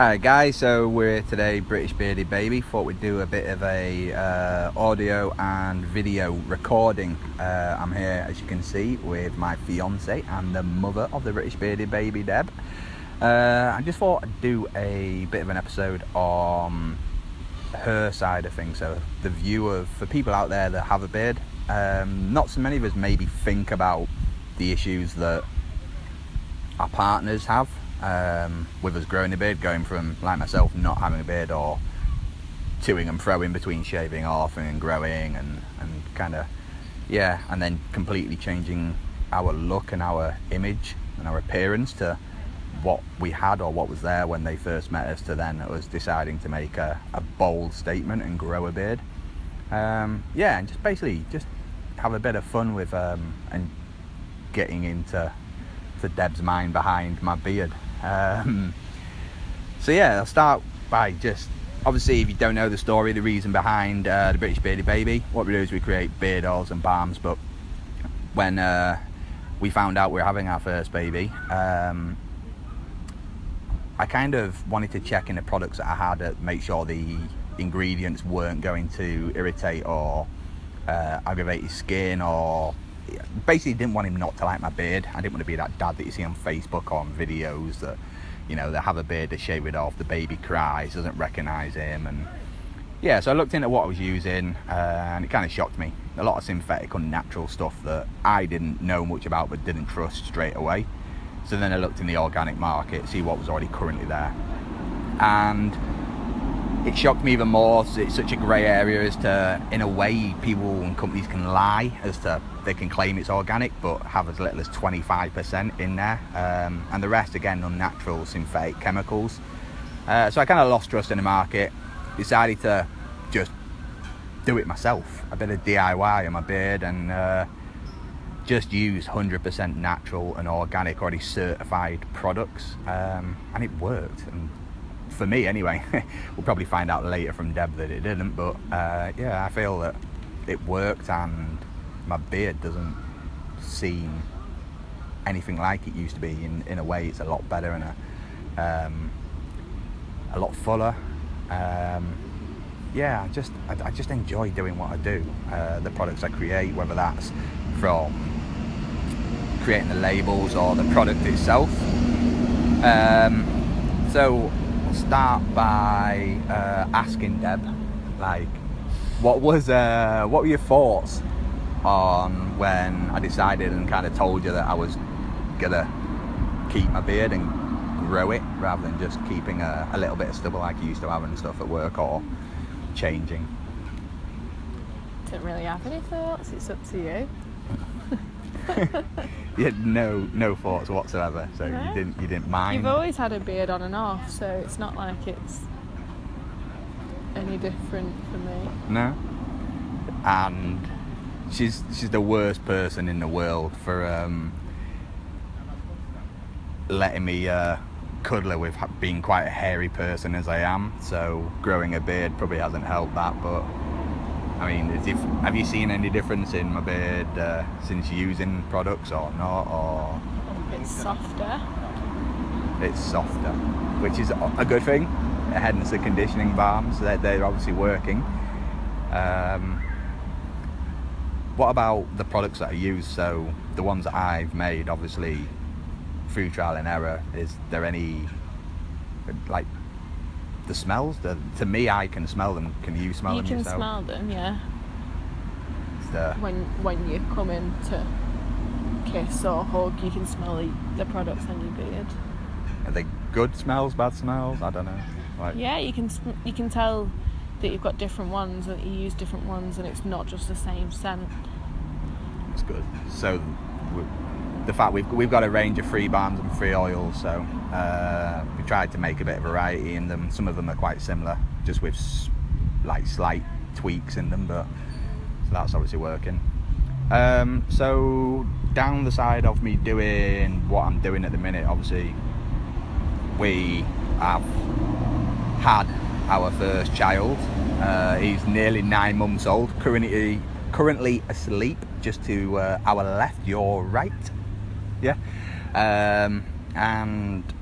Alright guys, so we're today British Bearded Baby. Thought we'd do a bit of a uh, audio and video recording. Uh, I'm here, as you can see, with my fiance and the mother of the British Bearded Baby, Deb. Uh, I just thought I'd do a bit of an episode on her side of things. So the view of for people out there that have a beard. Um, not so many of us maybe think about the issues that our partners have um, with us growing a beard, going from like myself not having a beard or toing and froing between shaving off and growing and, and kind of yeah, and then completely changing our look and our image and our appearance to what we had or what was there when they first met us to then us deciding to make a, a bold statement and grow a beard. Um, yeah, and just basically just have a bit of fun with um, and getting into the Deb's mind behind my beard. Um, so yeah, I'll start by just obviously if you don't know the story, the reason behind uh, the British Bearded Baby, what we do is we create beard oils and balms. But when uh, we found out we were having our first baby, um, I kind of wanted to check in the products that I had to make sure the ingredients weren't going to irritate or uh, aggravate his skin or basically didn't want him not to like my beard. I didn't want to be that dad that you see on Facebook or on videos that, you know, they have a beard, they shave it off, the baby cries, doesn't recognise him. And yeah, so I looked into what I was using uh, and it kind of shocked me. A lot of synthetic, unnatural stuff that I didn't know much about but didn't trust straight away. So then I looked in the organic market, see what was already currently there. And it shocked me even more. It's such a grey area as to, in a way, people and companies can lie as to they can claim it's organic, but have as little as 25% in there, um, and the rest again unnatural synthetic chemicals. Uh, so I kind of lost trust in the market. Decided to just do it myself, a bit of DIY on my beard, and uh, just use 100% natural and organic, already certified products, um, and it worked. And for me anyway. we'll probably find out later from Deb that it didn't, but uh, yeah, I feel that it worked and my beard doesn't seem anything like it used to be. In, in a way, it's a lot better and a, um, a lot fuller. Um, yeah, I just I, I, just enjoy doing what I do. Uh, the products I create, whether that's from creating the labels or the product itself. Um, so start by uh, asking Deb, like, what was uh, what were your thoughts on when I decided and kind of told you that I was gonna keep my beard and grow it rather than just keeping a, a little bit of stubble like you used to have and stuff at work or changing. Didn't really have any thoughts. It's up to you. you had no no thoughts whatsoever, so no. you didn't you didn't mind. You've always had a beard on and off, so it's not like it's any different for me. No. And she's she's the worst person in the world for um, letting me uh, cuddle her with being quite a hairy person as I am. So growing a beard probably hasn't helped that, but I mean, if, have you seen any difference in my beard uh, since using products or not? Or it's softer. It's softer, which is a good thing. Hence the conditioning balms, they're, they're obviously working. Um, what about the products that I use? So the ones that I've made, obviously through trial and error, is there any like the smells? The, to me, I can smell them. Can you smell you them can yourself? smell them, yeah. The... When when you come in to kiss or hug, you can smell the, the products on your beard. Are they good smells, bad smells? I don't know. Like... Yeah, you can you can tell that you've got different ones and that you use different ones, and it's not just the same scent. That's good. So the fact we've we've got a range of free balms and free oils, so uh, we tried to make a bit of variety in them. Some of them are quite similar, just with like slight tweaks in them, but so that's obviously working. Um, so down the side of me doing what I'm doing at the minute, obviously we have had our first child. Uh, he's nearly nine months old, currently currently asleep, just to uh, our left, your right. Yeah. Um, and